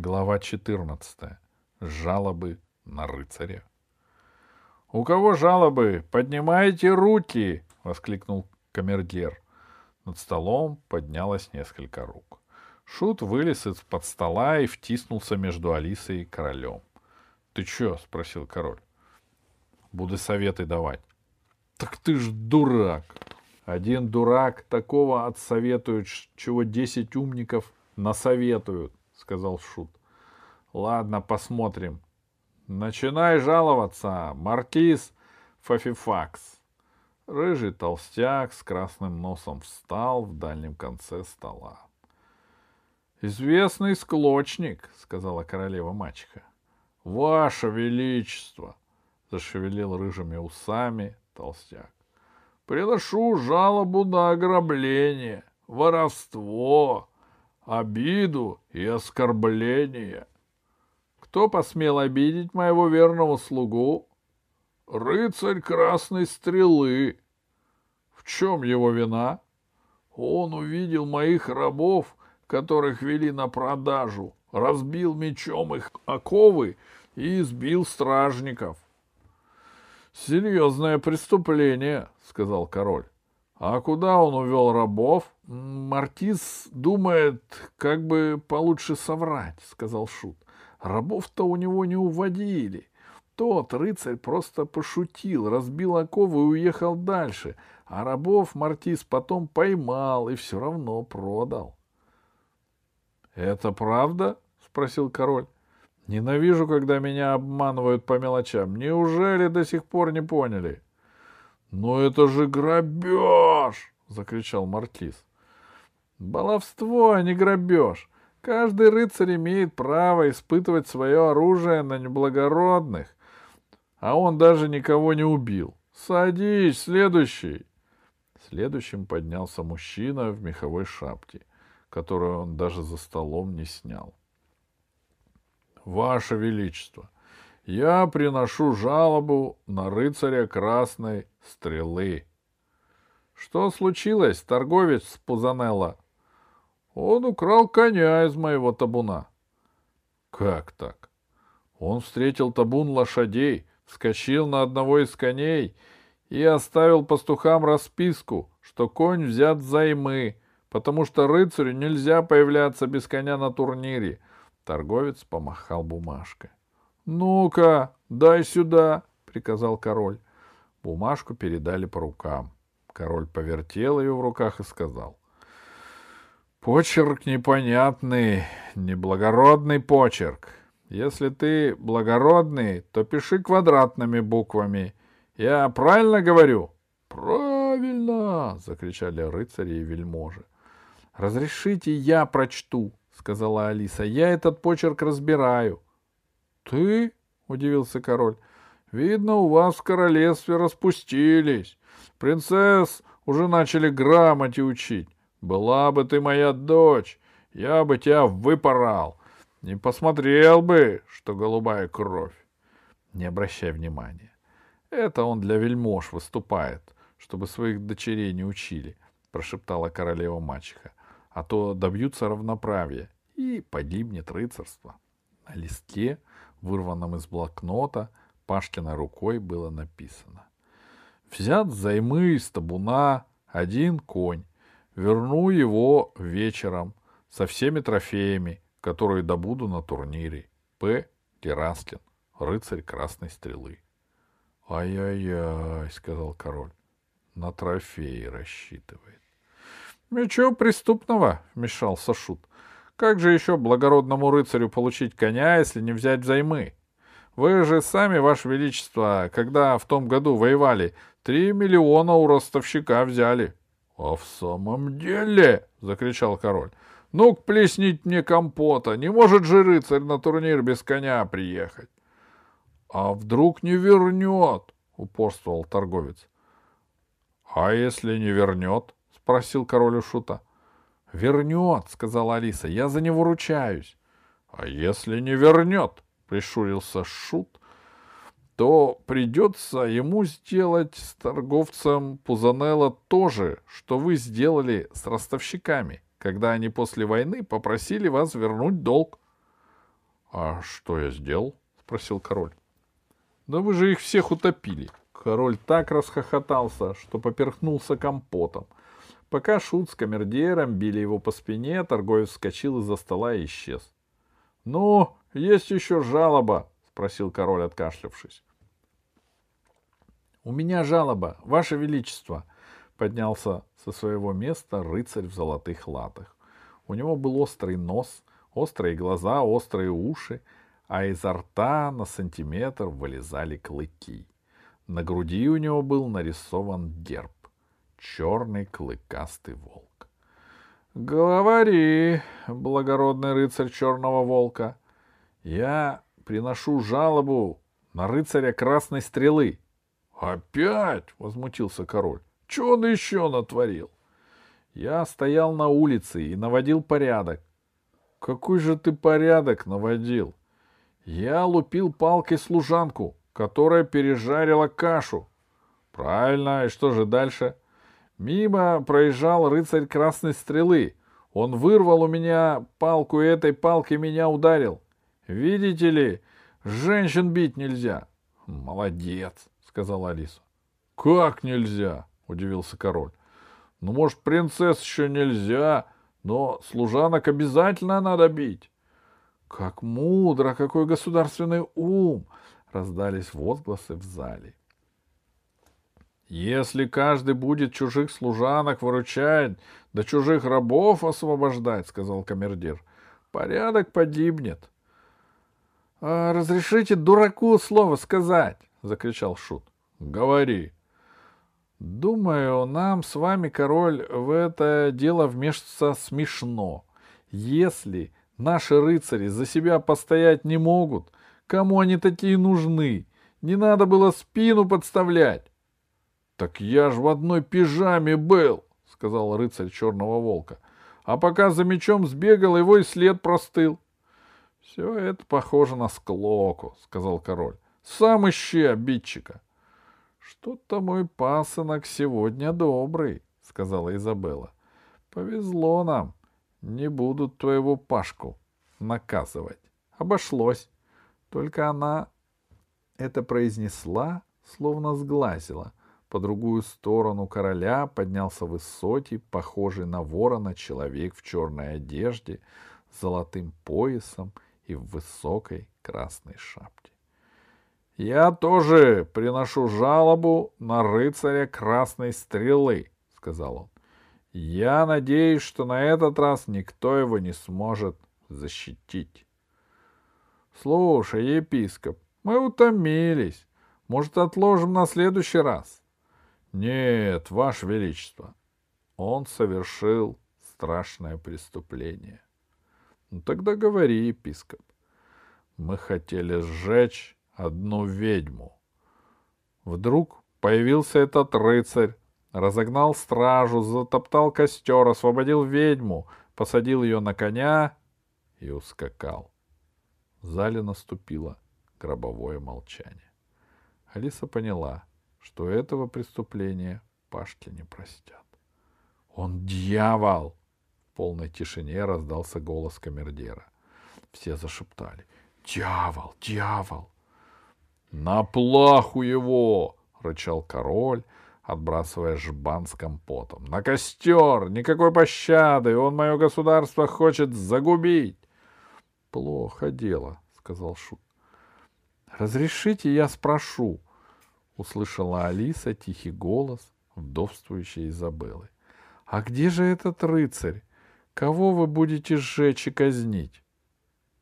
Глава 14. Жалобы на рыцаря. «У кого жалобы? Поднимайте руки!» — воскликнул камергер. Над столом поднялось несколько рук. Шут вылез из-под стола и втиснулся между Алисой и королем. «Ты чё?» — спросил король. «Буду советы давать». «Так ты ж дурак!» Один дурак такого отсоветует, чего десять умников насоветуют, — сказал Шут. — Ладно, посмотрим. Начинай жаловаться, Маркиз Фафифакс. Рыжий толстяк с красным носом встал в дальнем конце стола. — Известный склочник, — сказала королева мачеха. — Ваше Величество! — зашевелил рыжими усами толстяк. Приношу жалобу на ограбление, воровство, обиду и оскорбление. Кто посмел обидеть моего верного слугу? Рыцарь Красной Стрелы. В чем его вина? Он увидел моих рабов, которых вели на продажу, разбил мечом их оковы и избил стражников. Серьезное преступление, сказал король. А куда он увел рабов? Мартис думает, как бы получше соврать, сказал Шут. Рабов-то у него не уводили. Тот рыцарь просто пошутил, разбил оковы и уехал дальше, а рабов Мартис потом поймал и все равно продал. — Это правда? — спросил король. Ненавижу, когда меня обманывают по мелочам. Неужели до сих пор не поняли? — Ну это же грабеж! — закричал Маркиз. — Баловство, а не грабеж. Каждый рыцарь имеет право испытывать свое оружие на неблагородных, а он даже никого не убил. Садись, следующий. Следующим поднялся мужчина в меховой шапке, которую он даже за столом не снял. Ваше Величество, я приношу жалобу на рыцаря Красной Стрелы. Что случилось, торговец Пузанелла? Он украл коня из моего табуна. Как так? Он встретил табун лошадей, вскочил на одного из коней и оставил пастухам расписку, что конь взят взаймы, потому что рыцарю нельзя появляться без коня на турнире, Торговец помахал бумажкой. «Ну-ка, дай сюда!» — приказал король. Бумажку передали по рукам. Король повертел ее в руках и сказал. «Почерк непонятный, неблагородный почерк. Если ты благородный, то пиши квадратными буквами. Я правильно говорю?» «Правильно!» — закричали рыцари и вельможи. «Разрешите, я прочту», — сказала Алиса. — Я этот почерк разбираю. — Ты? — удивился король. — Видно, у вас в королевстве распустились. Принцесс уже начали грамоте учить. Была бы ты моя дочь, я бы тебя выпорал. Не посмотрел бы, что голубая кровь. Не обращай внимания. Это он для вельмож выступает, чтобы своих дочерей не учили, — прошептала королева мачеха а то добьются равноправия, и погибнет рыцарство. На листке, вырванном из блокнота, Пашкиной рукой было написано. Взят займы из табуна один конь. Верну его вечером со всеми трофеями, которые добуду на турнире. П. Гераскин, рыцарь Красной Стрелы. «Ай-яй-яй», — сказал король, — «на трофеи рассчитывает». «Ничего преступного», — вмешался Шут. «Как же еще благородному рыцарю получить коня, если не взять взаймы? Вы же сами, Ваше Величество, когда в том году воевали, три миллиона у ростовщика взяли». «А в самом деле?» — закричал король. «Ну-ка, плеснить мне компота! Не может же рыцарь на турнир без коня приехать!» «А вдруг не вернет?» — упорствовал торговец. «А если не вернет?» — спросил король у Шута. — Вернет, — сказала Алиса, — я за него ручаюсь. — А если не вернет, — прищурился Шут, — то придется ему сделать с торговцем Пузанелла то же, что вы сделали с ростовщиками, когда они после войны попросили вас вернуть долг. — А что я сделал? — спросил король. — Да вы же их всех утопили. Король так расхохотался, что поперхнулся компотом. Пока шут с камердером били его по спине, торговец вскочил из-за стола и исчез. — Ну, есть еще жалоба, — спросил король, откашлявшись. — У меня жалоба, ваше величество, — поднялся со своего места рыцарь в золотых латах. У него был острый нос, острые глаза, острые уши, а изо рта на сантиметр вылезали клыки. На груди у него был нарисован герб — черный клыкастый волк. — Говори, благородный рыцарь черного волка, я приношу жалобу на рыцаря красной стрелы. — Опять? — возмутился король. — Че он еще натворил? Я стоял на улице и наводил порядок. — Какой же ты порядок наводил? Я лупил палкой служанку, которая пережарила кашу. — Правильно, и что же дальше? Мимо проезжал рыцарь красной стрелы. Он вырвал у меня палку и этой палкой меня ударил. Видите ли, женщин бить нельзя. — Молодец, — сказала Алиса. — Как нельзя? — удивился король. Ну, может, принцесс еще нельзя, но служанок обязательно надо бить. Как мудро, какой государственный ум! Раздались возгласы в зале. Если каждый будет чужих служанок выручать, да чужих рабов освобождать, сказал камердир, порядок погибнет. «А, разрешите дураку слово сказать, закричал шут. Говори, Думаю, нам с вами, король, в это дело вмешаться смешно. Если наши рыцари за себя постоять не могут, кому они такие нужны? Не надо было спину подставлять. — Так я ж в одной пижаме был, — сказал рыцарь черного волка. А пока за мечом сбегал, его и след простыл. — Все это похоже на склоку, — сказал король. — Сам ищи обидчика. — что-то мой пасынок сегодня добрый, сказала Изабелла. Повезло нам. Не будут твоего Пашку наказывать. Обошлось. Только она это произнесла, словно сглазила. По другую сторону короля поднялся высокий, похожий на ворона человек в черной одежде, с золотым поясом и в высокой красной шапке. «Я тоже приношу жалобу на рыцаря Красной Стрелы», — сказал он. «Я надеюсь, что на этот раз никто его не сможет защитить». «Слушай, епископ, мы утомились. Может, отложим на следующий раз?» «Нет, Ваше Величество, он совершил страшное преступление». «Ну тогда говори, епископ. Мы хотели сжечь одну ведьму. Вдруг появился этот рыцарь, разогнал стражу, затоптал костер, освободил ведьму, посадил ее на коня и ускакал. В зале наступило гробовое молчание. Алиса поняла, что этого преступления Пашке не простят. «Он дьявол!» В полной тишине раздался голос камердера. Все зашептали. «Дьявол! Дьявол!» «На плаху его!» — рычал король, отбрасывая жбан с компотом. «На костер! Никакой пощады! Он мое государство хочет загубить!» «Плохо дело», — сказал Шут. «Разрешите, я спрошу», — услышала Алиса тихий голос вдовствующей Изабеллы. «А где же этот рыцарь? Кого вы будете сжечь и казнить?»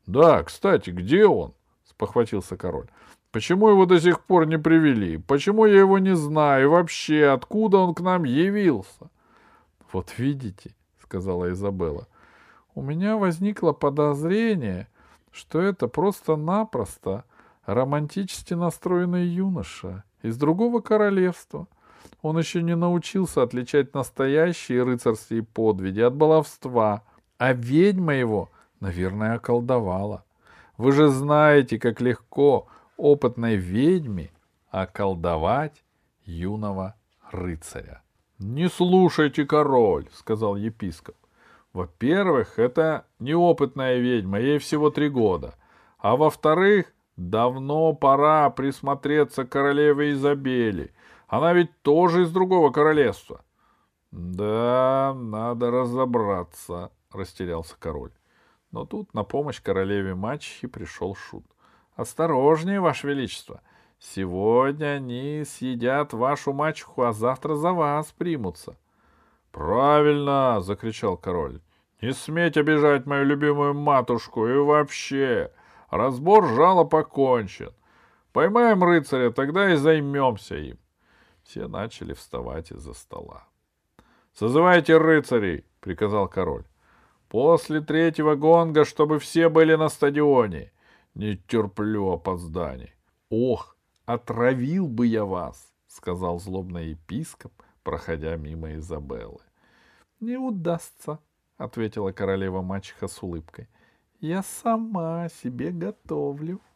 «Да, кстати, где он?» — спохватился король. Почему его до сих пор не привели? Почему я его не знаю? И вообще, откуда он к нам явился? — Вот видите, — сказала Изабелла, — у меня возникло подозрение, что это просто-напросто романтически настроенный юноша из другого королевства. Он еще не научился отличать настоящие рыцарские подвиги от баловства, а ведьма его, наверное, околдовала. Вы же знаете, как легко опытной ведьме околдовать юного рыцаря. — Не слушайте, король, — сказал епископ. — Во-первых, это неопытная ведьма, ей всего три года. А во-вторых, давно пора присмотреться к королеве Изабели. Она ведь тоже из другого королевства. — Да, надо разобраться, — растерялся король. Но тут на помощь королеве мачехи пришел шут. — Осторожнее, Ваше Величество! Сегодня они съедят вашу мачеху, а завтра за вас примутся. — Правильно! — закричал король. — Не сметь обижать мою любимую матушку и вообще! Разбор жала покончен. Поймаем рыцаря, тогда и займемся им. Все начали вставать из-за стола. — Созывайте рыцарей! — приказал король. — После третьего гонга, чтобы все были на стадионе. Не терплю опозданий. — Ох, отравил бы я вас! — сказал злобный епископ, проходя мимо Изабеллы. — Не удастся, — ответила королева мачеха с улыбкой. — Я сама себе готовлю. —